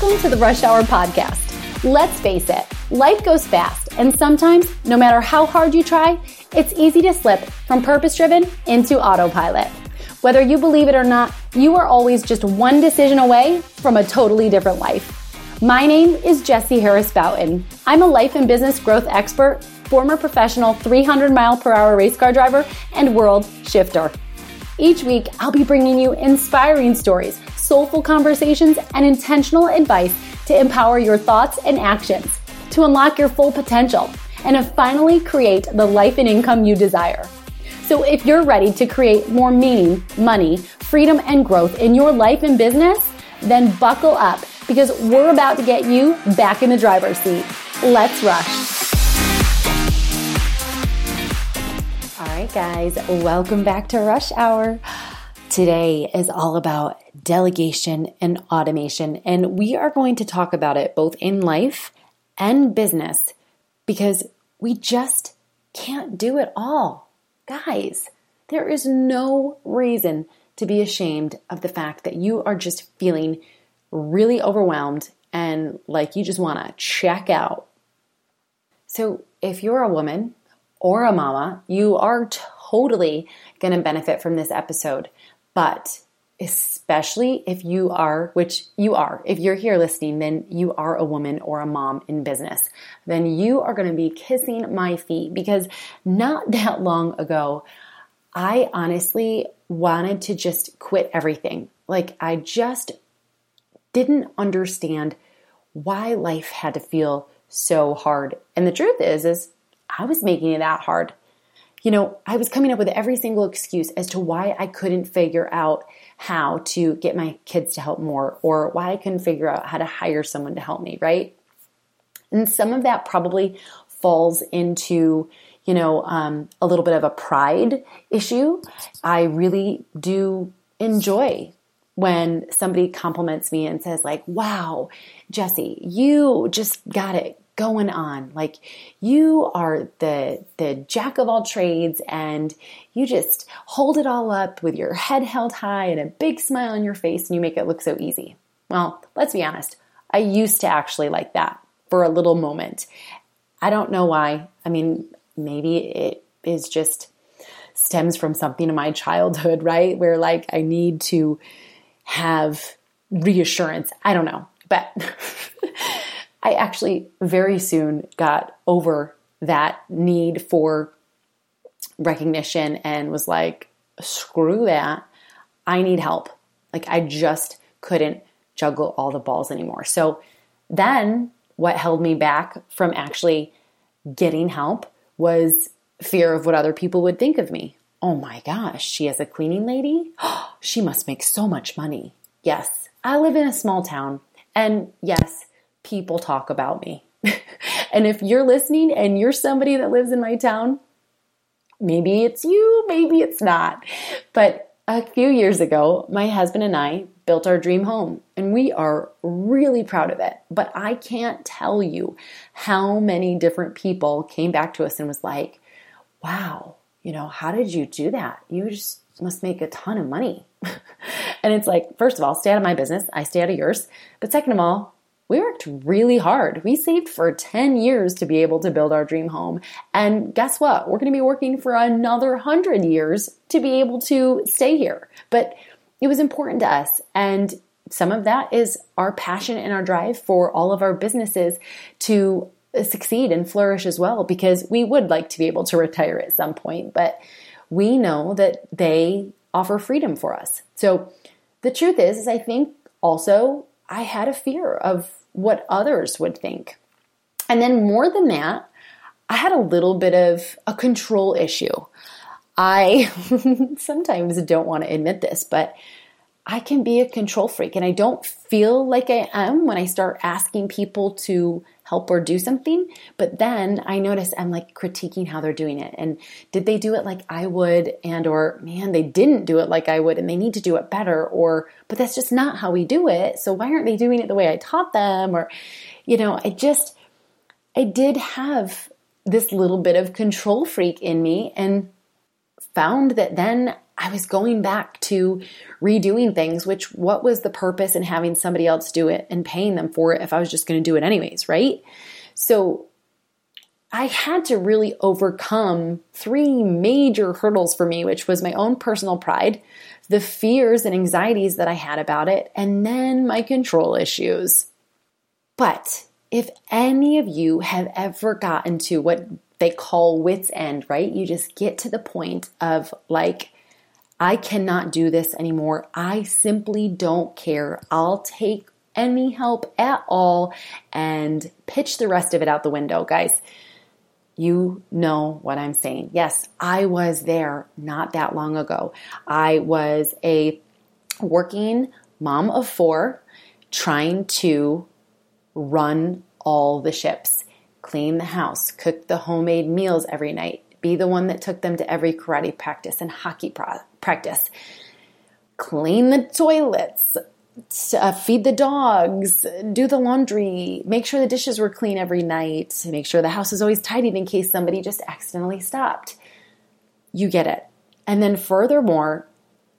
Welcome to the Rush Hour Podcast. Let's face it, life goes fast, and sometimes, no matter how hard you try, it's easy to slip from purpose driven into autopilot. Whether you believe it or not, you are always just one decision away from a totally different life. My name is Jesse Harris Boughton. I'm a life and business growth expert, former professional 300 mile per hour race car driver, and world shifter. Each week, I'll be bringing you inspiring stories, soulful conversations, and intentional advice to empower your thoughts and actions, to unlock your full potential, and to finally create the life and income you desire. So if you're ready to create more meaning, money, freedom, and growth in your life and business, then buckle up because we're about to get you back in the driver's seat. Let's rush. All right, guys, welcome back to Rush Hour. Today is all about delegation and automation, and we are going to talk about it both in life and business because we just can't do it all. Guys, there is no reason to be ashamed of the fact that you are just feeling really overwhelmed and like you just want to check out. So, if you're a woman or a mama, you are totally going to benefit from this episode but especially if you are, which you are, if you're here listening, then you are a woman or a mom in business. Then you are going to be kissing my feet because not that long ago, I honestly wanted to just quit everything. Like, I just didn't understand why life had to feel so hard. And the truth is, is I was making it that hard you know, I was coming up with every single excuse as to why I couldn't figure out how to get my kids to help more or why I couldn't figure out how to hire someone to help me, right? And some of that probably falls into, you know, um, a little bit of a pride issue. I really do enjoy when somebody compliments me and says like, wow, Jesse, you just got it going on. Like you are the the jack of all trades and you just hold it all up with your head held high and a big smile on your face and you make it look so easy. Well, let's be honest. I used to actually like that for a little moment. I don't know why. I mean, maybe it is just stems from something in my childhood, right? Where like I need to have reassurance. I don't know. But I actually very soon got over that need for recognition and was like, screw that. I need help. Like, I just couldn't juggle all the balls anymore. So then what held me back from actually getting help was fear of what other people would think of me. Oh my gosh, she is a cleaning lady? she must make so much money. Yes, I live in a small town. And yes, people talk about me. and if you're listening and you're somebody that lives in my town, maybe it's you, maybe it's not. But a few years ago, my husband and I built our dream home and we are really proud of it. But I can't tell you how many different people came back to us and was like, wow, you know, how did you do that? You just must make a ton of money. and it's like, first of all, stay out of my business. I stay out of yours. But second of all, we worked really hard. We saved for 10 years to be able to build our dream home. And guess what? We're going to be working for another 100 years to be able to stay here. But it was important to us. And some of that is our passion and our drive for all of our businesses to uh, succeed and flourish as well, because we would like to be able to retire at some point. But we know that they offer freedom for us. So the truth is, is I think also I had a fear of what others would think. And then more than that, I had a little bit of a control issue. I sometimes don't want to admit this, but I can be a control freak and I don't feel like I am when I start asking people to help or do something. But then I notice I'm like critiquing how they're doing it. And did they do it like I would? And or man, they didn't do it like I would and they need to do it better. Or, but that's just not how we do it. So why aren't they doing it the way I taught them? Or, you know, I just, I did have this little bit of control freak in me and found that then I was going back to redoing things, which what was the purpose in having somebody else do it and paying them for it if I was just going to do it anyways, right? So I had to really overcome three major hurdles for me, which was my own personal pride, the fears and anxieties that I had about it, and then my control issues. But if any of you have ever gotten to what they call wits end, right? You just get to the point of like, I cannot do this anymore. I simply don't care. I'll take any help at all and pitch the rest of it out the window, guys. You know what I'm saying. Yes, I was there not that long ago. I was a working mom of four trying to run all the ships, clean the house, cook the homemade meals every night, be the one that took them to every karate practice and hockey practice, clean the toilets, uh, feed the dogs, do the laundry, make sure the dishes were clean every night, make sure the house is always tidied in case somebody just accidentally stopped. You get it. And then, furthermore,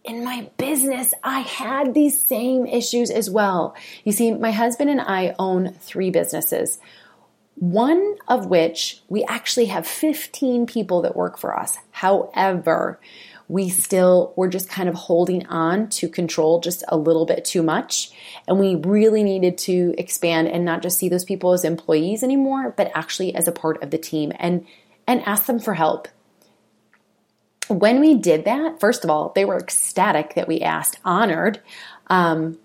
in my business, I had these same issues as well. You see, my husband and I own three businesses, one of which we actually have 15 people that work for us. However, we still were just kind of holding on to control just a little bit too much. And we really needed to expand and not just see those people as employees anymore, but actually as a part of the team and, and ask them for help. When we did that, first of all, they were ecstatic that we asked, honored. Um,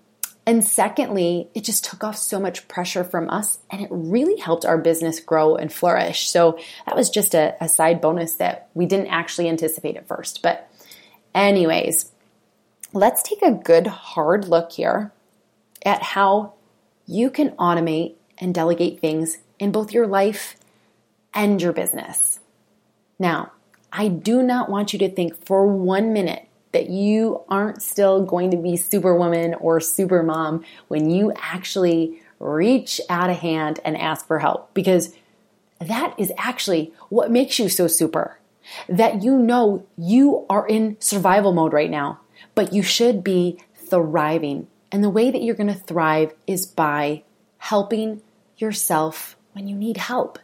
and secondly, it just took off so much pressure from us and it really helped our business grow and flourish. So that was just a, a side bonus that we didn't actually anticipate at first. But Anyways, let's take a good hard look here at how you can automate and delegate things in both your life and your business. Now, I do not want you to think for one minute that you aren't still going to be superwoman or supermom when you actually reach out a hand and ask for help because that is actually what makes you so super that you know you are in survival mode right now, but you should be thriving. And the way that you're going to thrive is by helping yourself when you need help.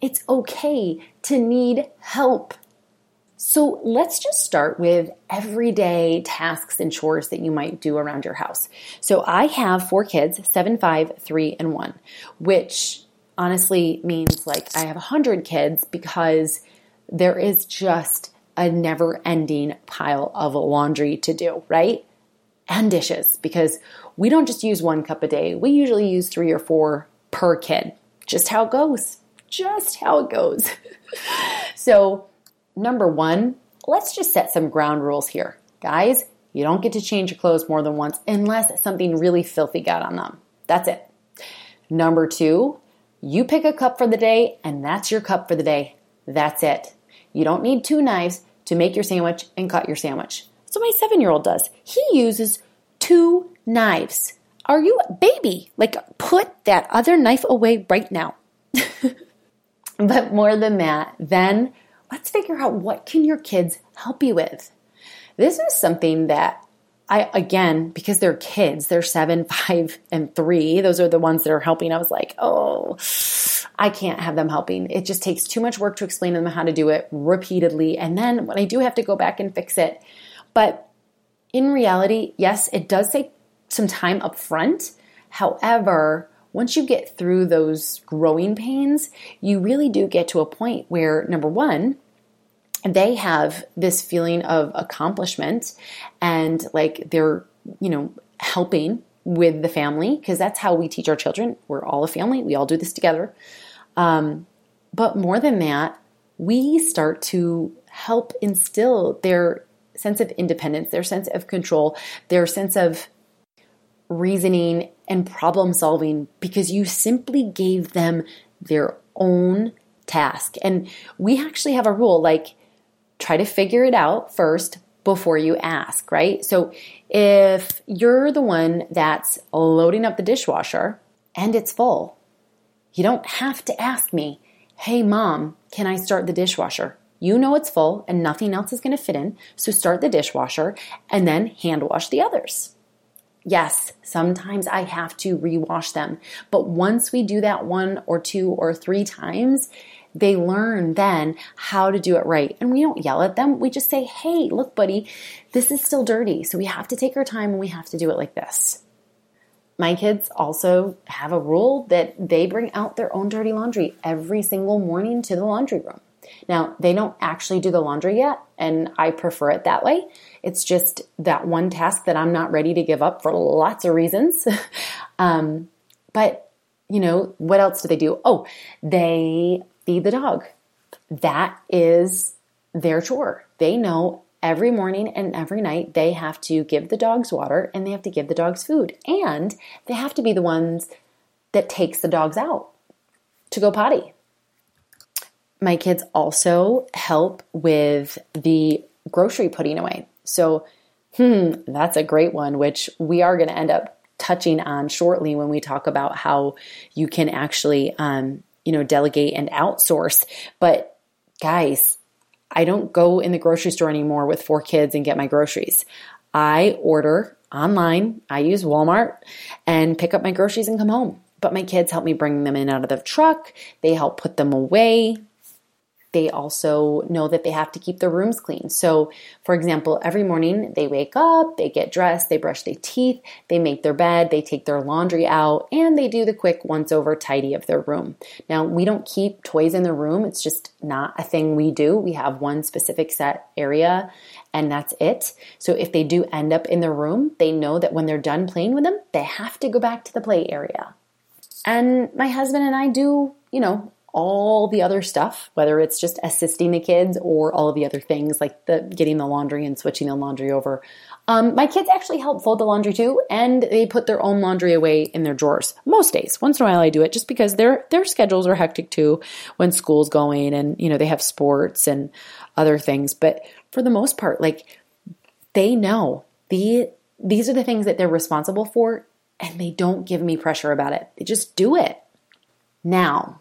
It's okay to need help. So let's just start with everyday tasks and chores that you might do around your house. So I have four kids, seven, five, three, and one, which honestly means like I have a hundred kids because there is just a never ending pile of laundry to do, right? And dishes, because we don't just use one cup a day. We usually use three or four per kid. Just how it goes. Just how it goes. so, number one, let's just set some ground rules here. Guys, you don't get to change your clothes more than once unless something really filthy got on them. That's it. Number two, you pick a cup for the day, and that's your cup for the day. That's it. You don't need two knives to make your sandwich and cut your sandwich. So my seven year old does. He uses two knives. Are you a baby? Like, put that other knife away right now. but more than that, then let's figure out what can your kids help you with. This is something that I, again, because they're kids, they're seven, five, and three. Those are the ones that are helping. I was like, oh, I can't have them helping. It just takes too much work to explain to them how to do it repeatedly. And then when I do have to go back and fix it. But in reality, yes, it does take some time up front. However, once you get through those growing pains, you really do get to a point where, number one, they have this feeling of accomplishment and like they're, you know, helping with the family because that's how we teach our children. We're all a family, we all do this together. Um, but more than that, we start to help instill their sense of independence, their sense of control, their sense of reasoning and problem solving because you simply gave them their own task. And we actually have a rule like, try to figure it out first before you ask, right? So if you're the one that's loading up the dishwasher and it's full, you don't have to ask me, hey, mom, can I start the dishwasher? You know it's full and nothing else is going to fit in, so start the dishwasher and then hand wash the others. Yes, sometimes I have to rewash them, but once we do that one or two or three times, they learn then how to do it right. And we don't yell at them. We just say, hey, look, buddy, this is still dirty. So we have to take our time and we have to do it like this. My kids also have a rule that they bring out their own dirty laundry every single morning to the laundry room. Now, they don't actually do the laundry yet, and I prefer it that way. It's just that one task that I'm not ready to give up for lots of reasons. um, but, you know, what else do they do? Oh, they feed the dog. That is their chore. They know every morning and every night they have to give the dogs water and they have to give the dogs food. And they have to be the ones that takes the dogs out to go potty. My kids also help with the grocery putting away. So, hmm, that's a great one, which we are going to end up touching on shortly when we talk about how you can actually um, you know, delegate and outsource. But guys, I don't go in the grocery store anymore with four kids and get my groceries. I order online, I use Walmart and pick up my groceries and come home. But my kids help me bring them in out of the truck. They help put them away they also know that they have to keep their rooms clean. So, for example, every morning they wake up, they get dressed, they brush their teeth, they make their bed, they take their laundry out, and they do the quick once over tidy of their room. Now, we don't keep toys in the room, it's just not a thing we do. We have one specific set area and that's it. So if they do end up in their room, they know that when they're done playing with them, they have to go back to the play area. And my husband and I do, you know, all the other stuff, whether it's just assisting the kids or all the other things like the getting the laundry and switching the laundry over. Um, my kids actually help fold the laundry too, and they put their own laundry away in their drawers most days. Once in a while, I do it just because their their schedules are hectic too when school's going, and you know they have sports and other things. But for the most part, like they know the these are the things that they're responsible for, and they don't give me pressure about it. They just do it. Now,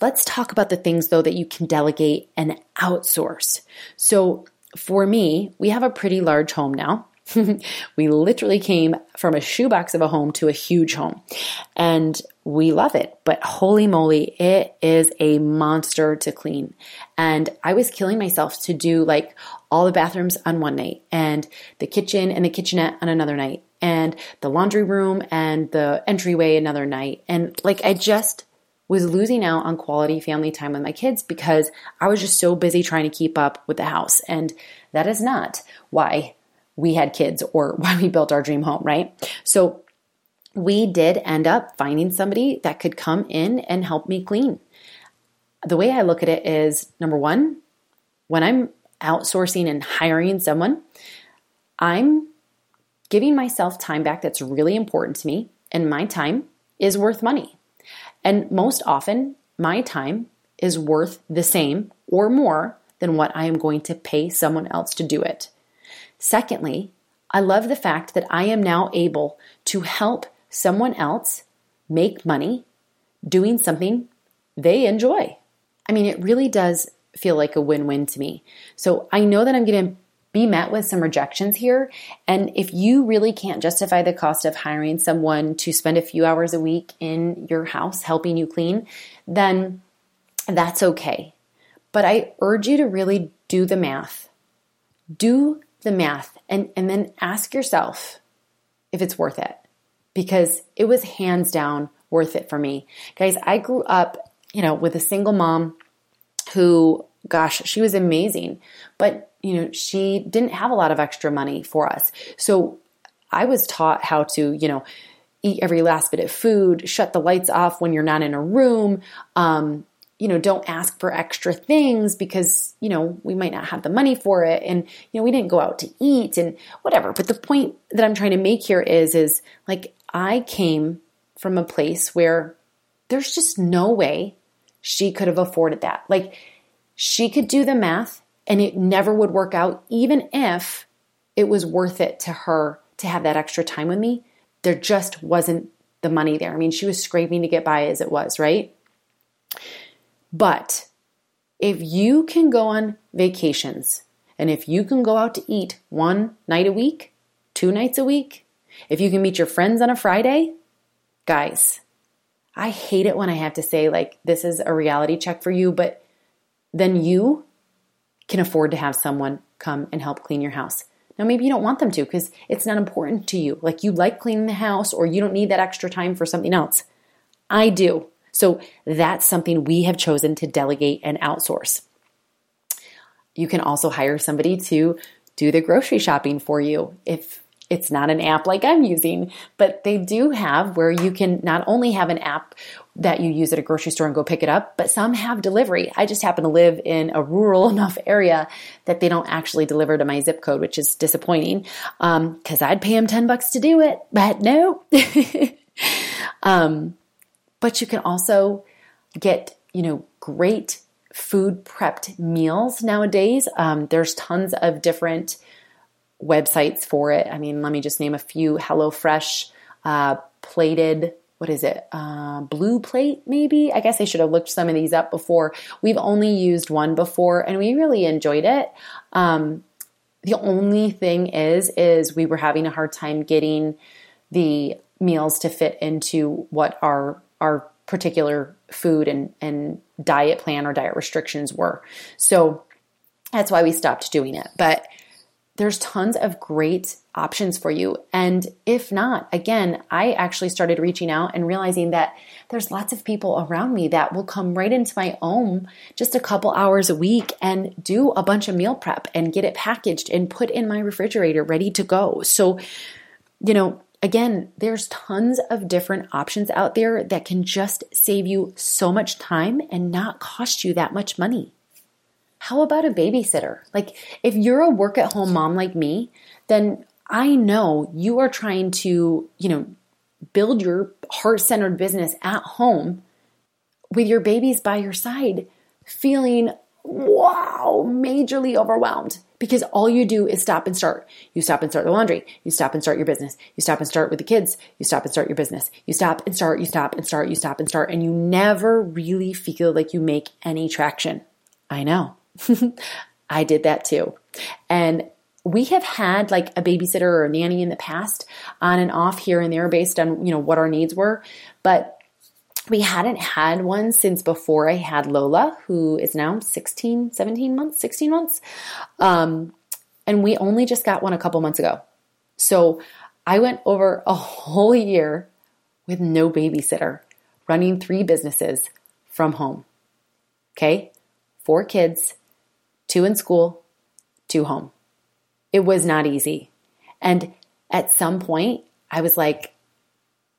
Let's talk about the things though that you can delegate and outsource. So for me, we have a pretty large home now. we literally came from a shoebox of a home to a huge home and we love it. But holy moly, it is a monster to clean. And I was killing myself to do like all the bathrooms on one night and the kitchen and the kitchenette on another night and the laundry room and the entryway another night. And like I just was losing out on quality family time with my kids because I was just so busy trying to keep up with the house. And that is not why we had kids or why we built our dream home, right? So we did end up finding somebody that could come in and help me clean. The way I look at it is number one, when I'm outsourcing and hiring someone, I'm giving myself time back that's really important to me, and my time is worth money. And most often, my time is worth the same or more than what I am going to pay someone else to do it. Secondly, I love the fact that I am now able to help someone else make money doing something they enjoy. I mean, it really does feel like a win win to me. So I know that I'm going to be met with some rejections here. And if you really can't justify the cost of hiring someone to spend a few hours a week in your house helping you clean, then that's okay. But I urge you to really do the math. Do the math and, and then ask yourself if it's worth it. Because it was hands down worth it for me. Guys, I grew up, you know, with a single mom who, gosh, she was amazing. But you know, she didn't have a lot of extra money for us. So I was taught how to, you know, eat every last bit of food, shut the lights off when you're not in a room, um, you know, don't ask for extra things because, you know, we might not have the money for it. And, you know, we didn't go out to eat and whatever. But the point that I'm trying to make here is, is like I came from a place where there's just no way she could have afforded that. Like she could do the math and it never would work out, even if it was worth it to her to have that extra time with me. There just wasn't the money there. I mean, she was scraping to get by as it was, right? But if you can go on vacations and if you can go out to eat one night a week, two nights a week, if you can meet your friends on a Friday, guys, I hate it when I have to say, like, this is a reality check for you, but then you can afford to have someone come and help clean your house. Now, maybe you don't want them to because it's not important to you. Like, you like cleaning the house or you don't need that extra time for something else. I do. So, that's something we have chosen to delegate and outsource. You can also hire somebody to do the grocery shopping for you if it's not an app like I'm using, but they do have where you can not only have an app that you use at a grocery store and go pick it up, but some have delivery. I just happen to live in a rural enough area that they don't actually deliver to my zip code, which is disappointing because um, I'd pay them 10 bucks to do it, but no. um, but you can also get, you know, great food prepped meals nowadays. Um, there's tons of different websites for it. I mean, let me just name a few HelloFresh, uh, plated, what is it? Uh, blue plate, maybe? I guess I should have looked some of these up before. We've only used one before and we really enjoyed it. Um, the only thing is, is we were having a hard time getting the meals to fit into what our, our particular food and, and diet plan or diet restrictions were. So that's why we stopped doing it. But there's tons of great options for you. And if not, again, I actually started reaching out and realizing that there's lots of people around me that will come right into my home just a couple hours a week and do a bunch of meal prep and get it packaged and put in my refrigerator ready to go. So, you know, again, there's tons of different options out there that can just save you so much time and not cost you that much money. How about a babysitter? Like, if you're a work at home mom like me, then I know you are trying to, you know, build your heart centered business at home with your babies by your side, feeling wow, majorly overwhelmed because all you do is stop and start. You stop and start the laundry. You stop and start your business. You stop and start with the kids. You stop and start your business. You stop and start, you stop and start, you stop and start, and you never really feel like you make any traction. I know. I did that too. And we have had like a babysitter or a nanny in the past on and off here and there based on, you know, what our needs were. But we hadn't had one since before I had Lola, who is now 16, 17 months, 16 months. Um, and we only just got one a couple months ago. So I went over a whole year with no babysitter, running three businesses from home. Okay. Four kids, two in school, two home. It was not easy. And at some point, I was like,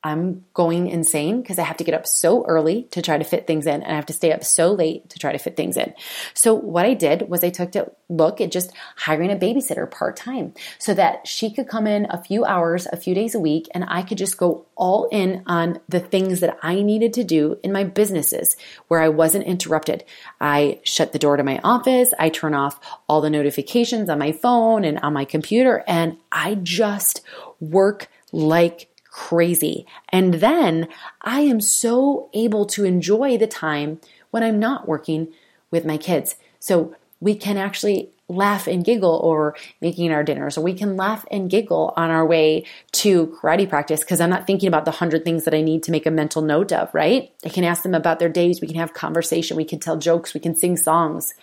I'm going insane because I have to get up so early to try to fit things in and I have to stay up so late to try to fit things in. So what I did was I took a look at just hiring a babysitter part time so that she could come in a few hours, a few days a week, and I could just go all in on the things that I needed to do in my businesses where I wasn't interrupted. I shut the door to my office. I turn off all the notifications on my phone and on my computer and I just work like crazy. And then I am so able to enjoy the time when I'm not working with my kids. So we can actually laugh and giggle over making our dinner. So we can laugh and giggle on our way to karate practice because I'm not thinking about the hundred things that I need to make a mental note of, right? I can ask them about their days. We can have conversation. We can tell jokes. We can sing songs.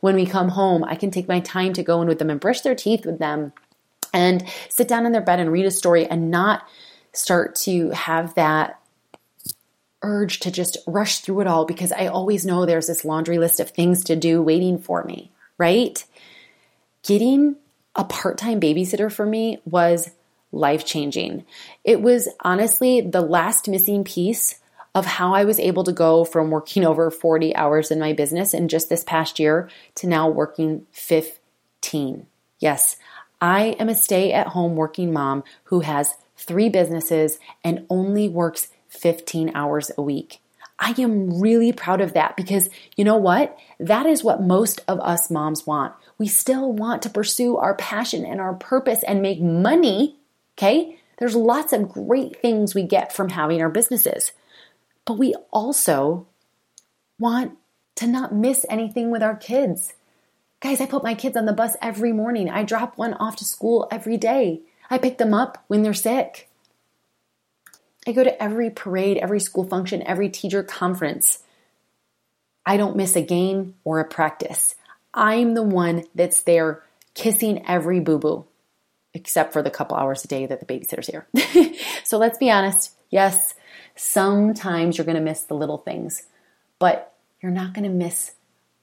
When we come home, I can take my time to go in with them and brush their teeth with them and sit down in their bed and read a story and not start to have that urge to just rush through it all because I always know there's this laundry list of things to do waiting for me, right? Getting a part time babysitter for me was life changing. It was honestly the last missing piece of how I was able to go from working over 40 hours in my business in just this past year to now working 15. Yes, I am a stay at home working mom who has three businesses, and only works 15 hours a week. I am really proud of that because you know what? That is what most of us moms want. We still want to pursue our passion and our purpose and make money, okay? There's lots of great things we get from having our businesses. But we also want to not miss anything with our kids. Guys, I put my kids on the bus every morning. I drop one off to school every day. I pick them up when they're sick. I go to every parade, every school function, every teacher conference. I don't miss a game or a practice. I'm the one that's there kissing every boo boo, except for the couple hours a day that the babysitter's here. so let's be honest. Yes, sometimes you're going to miss the little things, but you're not going to miss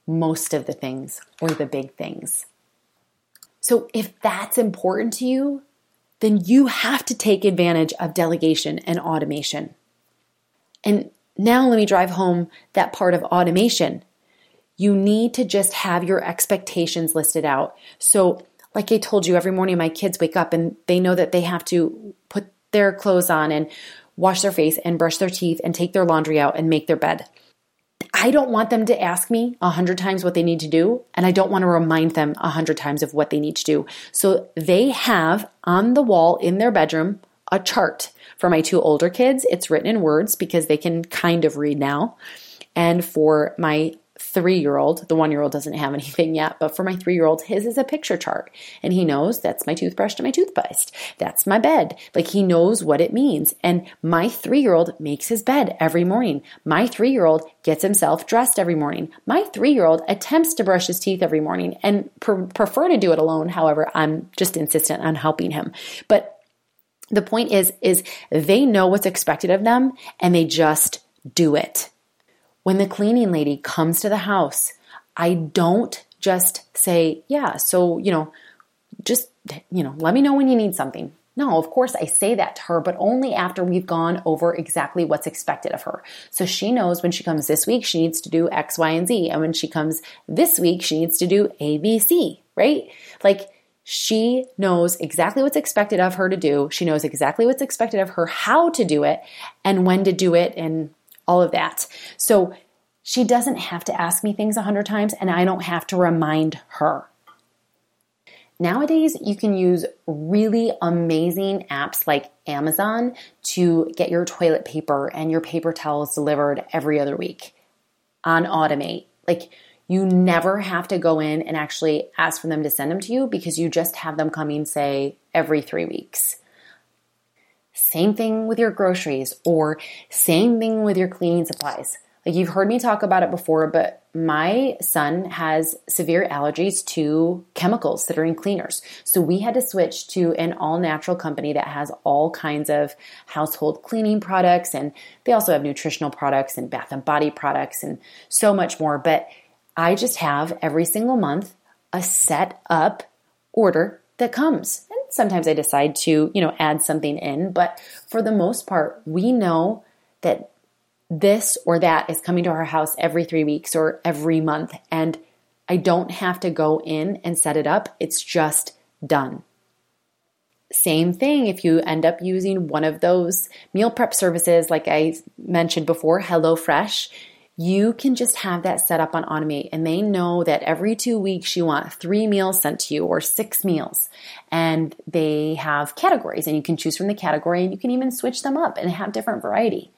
most of the things or the big things. So if that's important to you, then you have to take advantage of delegation and automation. And now let me drive home that part of automation. You need to just have your expectations listed out. So, like I told you, every morning my kids wake up and they know that they have to put their clothes on and wash their face and brush their teeth and take their laundry out and make their bed. I don't want them to ask me a hundred times what they need to do, and I don't want to remind them a hundred times of what they need to do. So they have on the wall in their bedroom a chart. For my two older kids, it's written in words because they can kind of read now. And for my three year old, the one year old doesn't have anything yet, but for my three year old, his is a picture chart. And he knows that's my toothbrush to my toothpaste. That's my bed. Like he knows what it means. And my three year old makes his bed every morning. My three year old gets himself dressed every morning. My three year old attempts to brush his teeth every morning and pr- prefer to do it alone. However, I'm just insistent on helping him. But the point is, is they know what's expected of them and they just do it. When the cleaning lady comes to the house, I don't just say, yeah, so, you know, just, you know, let me know when you need something. No, of course I say that to her, but only after we've gone over exactly what's expected of her. So she knows when she comes this week, she needs to do X, Y, and Z. And when she comes this week, she needs to do A, B, C, right? Like she knows exactly what's expected of her to do. She knows exactly what's expected of her, how to do it, and when to do it, and all of that. So she doesn't have to ask me things a hundred times, and I don't have to remind her. Nowadays, you can use really amazing apps like Amazon to get your toilet paper and your paper towels delivered every other week on Automate. Like, you never have to go in and actually ask for them to send them to you because you just have them coming, say, every three weeks. Same thing with your groceries or same thing with your cleaning supplies. Like you've heard me talk about it before, but my son has severe allergies to chemicals that are in cleaners. So we had to switch to an all natural company that has all kinds of household cleaning products and they also have nutritional products and bath and body products and so much more. But I just have every single month a set up order that comes. And sometimes I decide to, you know, add something in, but for the most part, we know that this or that is coming to our house every 3 weeks or every month and I don't have to go in and set it up. It's just done. Same thing if you end up using one of those meal prep services like I mentioned before, HelloFresh you can just have that set up on Automate and they know that every two weeks you want three meals sent to you or six meals. And they have categories and you can choose from the category and you can even switch them up and have different variety.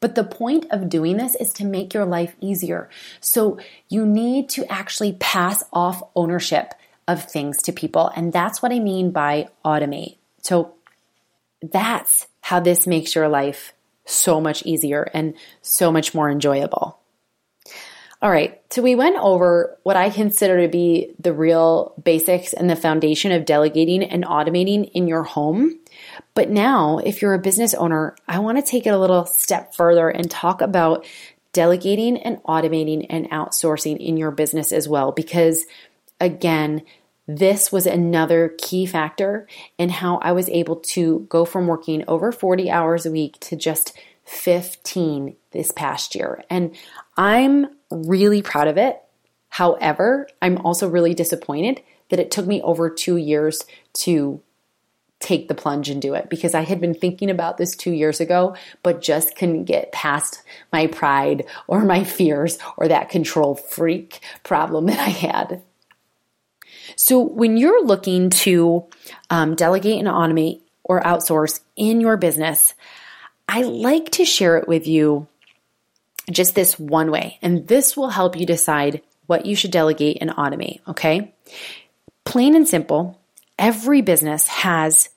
But the point of doing this is to make your life easier. So you need to actually pass off ownership of things to people. And that's what I mean by automate. So that's how this makes your life so much easier and so much more enjoyable. All right, so we went over what I consider to be the real basics and the foundation of delegating and automating in your home. But now, if you're a business owner, I want to take it a little step further and talk about delegating and automating and outsourcing in your business as well. Because again, this was another key factor in how I was able to go from working over 40 hours a week to just 15 this past year. And I'm really proud of it. However, I'm also really disappointed that it took me over two years to take the plunge and do it because I had been thinking about this two years ago, but just couldn't get past my pride or my fears or that control freak problem that I had. So, when you're looking to um, delegate and automate or outsource in your business, I like to share it with you just this one way. And this will help you decide what you should delegate and automate, okay? Plain and simple, every business has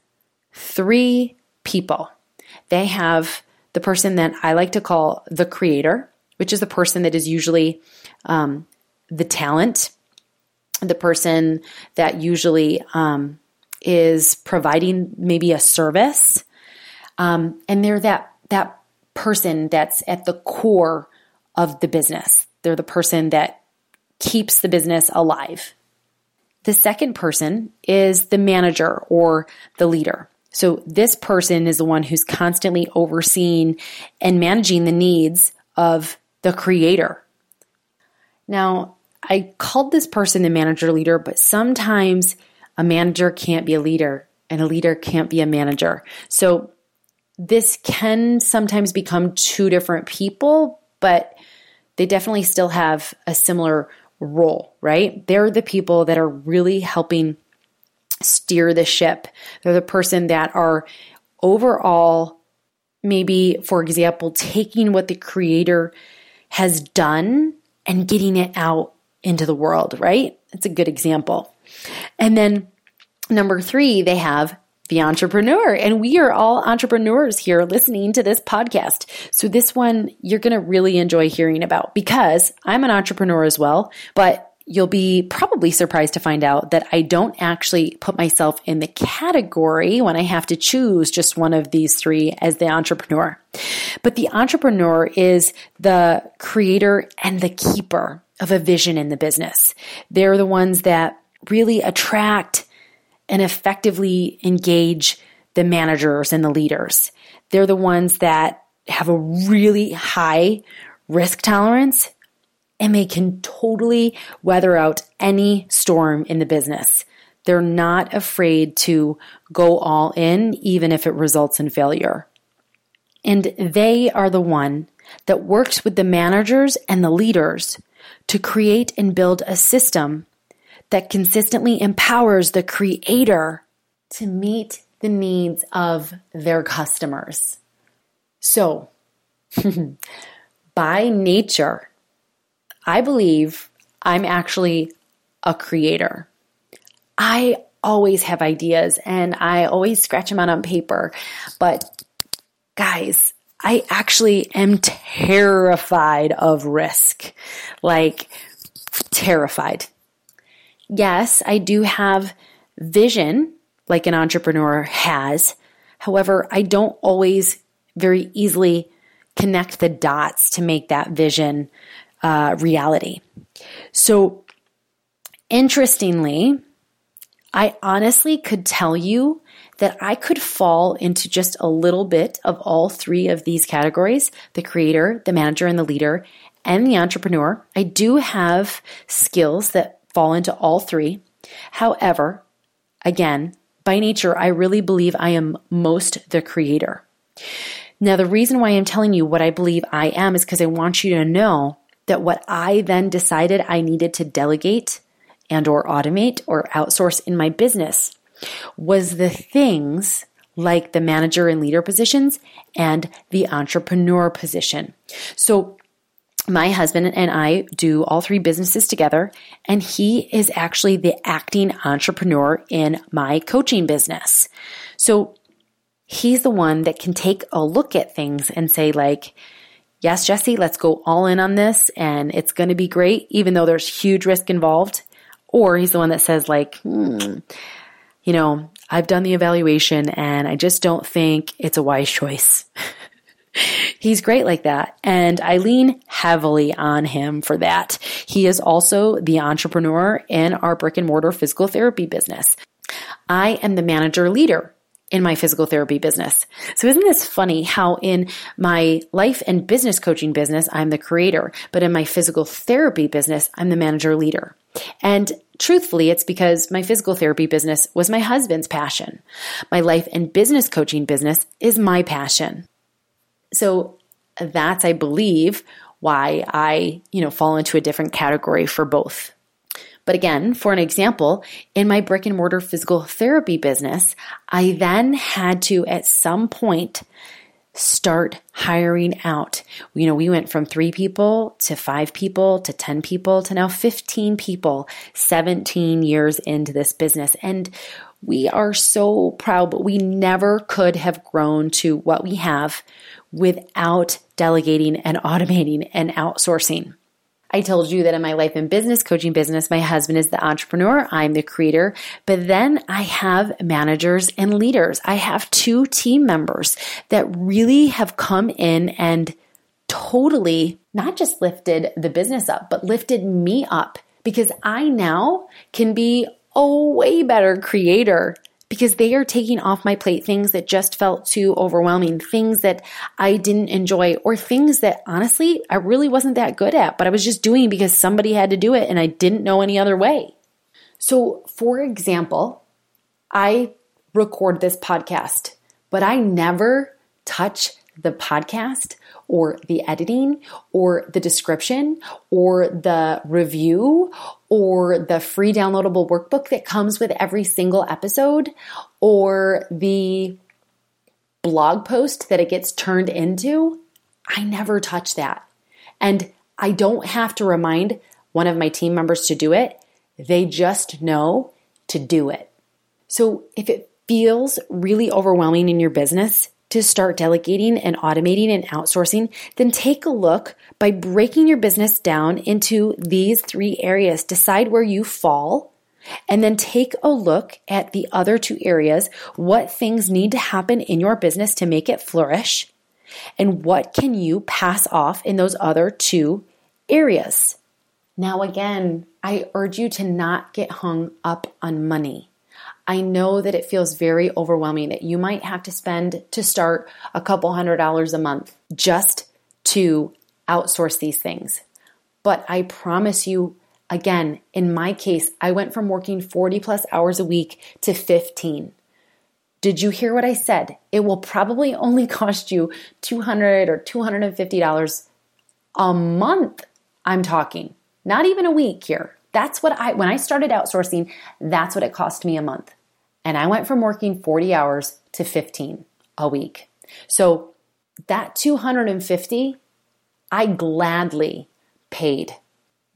three people. They have the person that I like to call the creator, which is the person that is usually um, the talent, the person that usually um, is providing maybe a service, um, and they're that that person that's at the core of the business. They're the person that keeps the business alive. The second person is the manager or the leader. So this person is the one who's constantly overseeing and managing the needs of the creator. Now, I called this person the manager leader, but sometimes a manager can't be a leader and a leader can't be a manager. So this can sometimes become two different people, but they definitely still have a similar role, right? They're the people that are really helping steer the ship. They're the person that are overall, maybe, for example, taking what the creator has done and getting it out into the world, right? It's a good example. And then number three, they have the entrepreneur. And we are all entrepreneurs here listening to this podcast. So this one you're going to really enjoy hearing about because I'm an entrepreneur as well, but you'll be probably surprised to find out that I don't actually put myself in the category when I have to choose just one of these three as the entrepreneur. But the entrepreneur is the creator and the keeper of a vision in the business. They're the ones that really attract and effectively engage the managers and the leaders. They're the ones that have a really high risk tolerance and they can totally weather out any storm in the business. They're not afraid to go all in, even if it results in failure. And they are the one that works with the managers and the leaders to create and build a system that consistently empowers the creator to meet the needs of their customers. So, by nature, I believe I'm actually a creator. I always have ideas and I always scratch them out on paper. But guys, I actually am terrified of risk. Like, terrified. Yes, I do have vision like an entrepreneur has. However, I don't always very easily connect the dots to make that vision uh, reality. So, interestingly, I honestly could tell you that I could fall into just a little bit of all three of these categories the creator, the manager, and the leader, and the entrepreneur. I do have skills that fall into all three. However, again, by nature, I really believe I am most the creator. Now, the reason why I'm telling you what I believe I am is because I want you to know that what I then decided I needed to delegate and or automate or outsource in my business was the things like the manager and leader positions and the entrepreneur position. So my husband and I do all three businesses together, and he is actually the acting entrepreneur in my coaching business. So he's the one that can take a look at things and say, like, yes, Jesse, let's go all in on this and it's going to be great, even though there's huge risk involved. Or he's the one that says, like, hmm, you know, I've done the evaluation and I just don't think it's a wise choice. He's great like that. And I lean heavily on him for that. He is also the entrepreneur in our brick and mortar physical therapy business. I am the manager leader in my physical therapy business. So isn't this funny how in my life and business coaching business, I'm the creator, but in my physical therapy business, I'm the manager leader. And truthfully, it's because my physical therapy business was my husband's passion. My life and business coaching business is my passion. So that's, I believe, why I, you know, fall into a different category for both. But again, for an example, in my brick and mortar physical therapy business, I then had to at some point start hiring out. You know, we went from three people to five people to 10 people to now 15 people, 17 years into this business. And we are so proud, but we never could have grown to what we have without delegating and automating and outsourcing. I told you that in my life and business coaching business, my husband is the entrepreneur. I'm the creator. But then I have managers and leaders. I have two team members that really have come in and totally not just lifted the business up, but lifted me up because I now can be a way better creator because they are taking off my plate things that just felt too overwhelming, things that I didn't enjoy, or things that honestly I really wasn't that good at, but I was just doing because somebody had to do it and I didn't know any other way. So, for example, I record this podcast, but I never touch the podcast or the editing or the description or the review or the free downloadable workbook that comes with every single episode or the blog post that it gets turned into, I never touch that. And I don't have to remind one of my team members to do it. They just know to do it. So if it feels really overwhelming in your business, to start delegating and automating and outsourcing, then take a look by breaking your business down into these three areas. Decide where you fall. And then take a look at the other two areas. What things need to happen in your business to make it flourish? And what can you pass off in those other two areas? Now, again, I urge you to not get hung up on money. I know that it feels very overwhelming that you might have to spend to start a couple hundred dollars a month just to outsource these things. But I promise you, again, in my case, I went from working 40 plus hours a week to 15. Did you hear what I said? It will probably only cost you 200 or $250 a month. I'm talking, not even a week here. That's what I, when I started outsourcing, that's what it cost me a month. And I went from working 40 hours to 15 a week. So that 250, I gladly paid.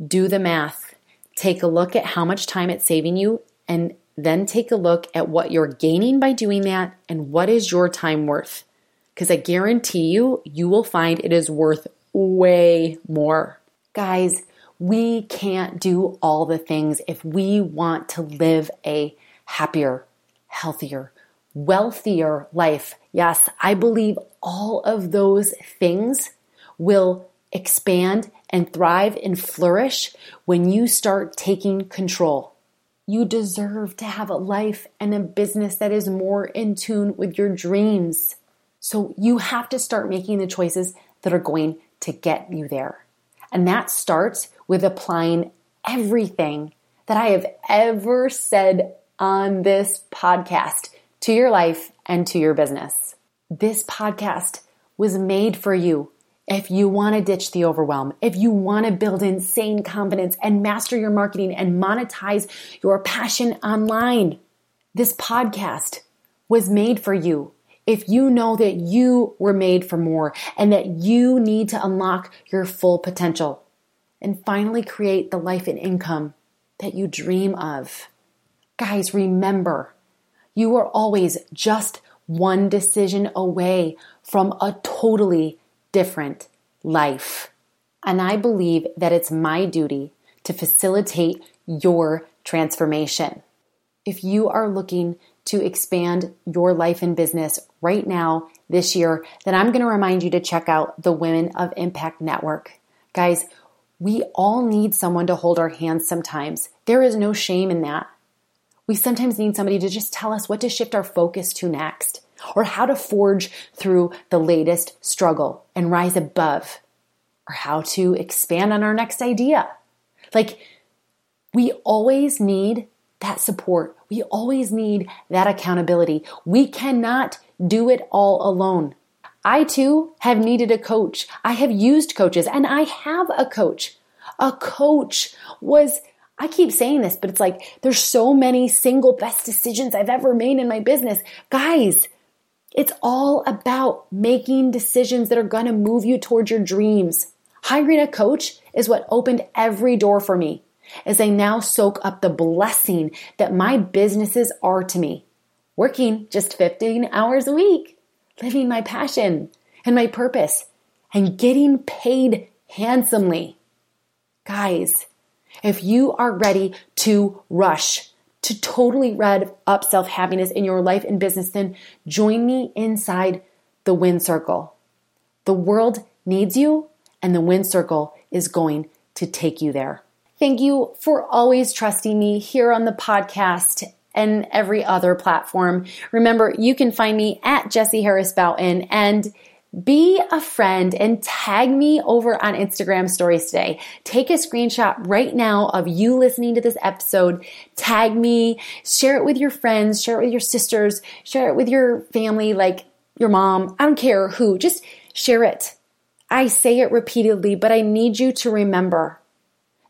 Do the math. Take a look at how much time it's saving you and then take a look at what you're gaining by doing that and what is your time worth. Because I guarantee you, you will find it is worth way more. Guys, we can't do all the things if we want to live a happier, healthier, wealthier life. Yes, I believe all of those things will expand and thrive and flourish when you start taking control. You deserve to have a life and a business that is more in tune with your dreams. So you have to start making the choices that are going to get you there. And that starts with applying everything that I have ever said on this podcast to your life and to your business. This podcast was made for you. If you want to ditch the overwhelm, if you want to build insane confidence and master your marketing and monetize your passion online, this podcast was made for you if you know that you were made for more and that you need to unlock your full potential and finally create the life and income that you dream of. Guys, remember, you are always just one decision away from a totally different life. And I believe that it's my duty to facilitate your transformation. If you are looking to expand your life and business right now, this year, then I'm going to remind you to check out the Women of Impact Network. Guys, we all need someone to hold our hands sometimes. There is no shame in that. We sometimes need somebody to just tell us what to shift our focus to next, or how to forge through the latest struggle and rise above, or how to expand on our next idea. Like, we always need that support. We always need that accountability. We cannot do it all alone. I too have needed a coach. I have used coaches and I have a coach. A coach was, I keep saying this, but it's like there's so many single best decisions I've ever made in my business. Guys, It's all about making decisions that are going to move you towards your dreams. Hiring a coach is what opened every door for me as I now soak up the blessing that my businesses are to me. Working just 15 hours a week, living my passion and my purpose, and getting paid handsomely. Guys, if you are ready to rush, to totally rev up self happiness in your life and business, then join me inside the win circle. The world needs you, and the win circle is going to take you there. Thank you for always trusting me here on the podcast and every other platform. Remember, you can find me at Jesse Harris Boughton and be a friend and tag me over on Instagram stories today. Take a screenshot right now of you listening to this episode. Tag me, share it with your friends, share it with your sisters, share it with your family, like your mom. I don't care who, just share it. I say it repeatedly, but I need you to remember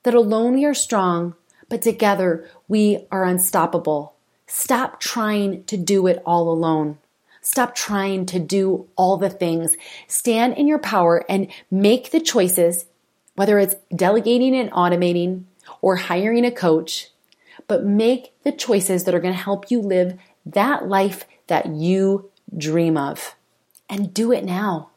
that alone we are strong, but together we are unstoppable. Stop trying to do it all alone. Stop trying to do all the things. Stand in your power and make the choices, whether it's delegating and automating or hiring a coach, but make the choices that are going to help you live that life that you dream of. And do it now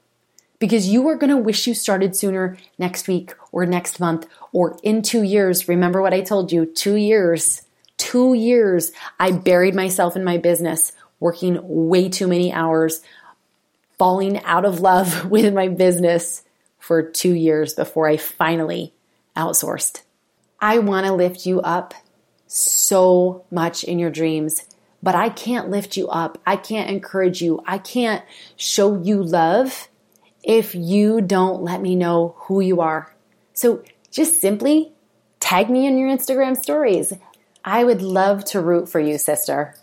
because you are going to wish you started sooner next week or next month or in two years. Remember what I told you two years. Two years, I buried myself in my business, working way too many hours, falling out of love with my business for two years before I finally outsourced. I want to lift you up so much in your dreams, but I can't lift you up. I can't encourage you. I can't show you love if you don't let me know who you are. So just simply tag me in your Instagram stories. I would love to root for you, sister.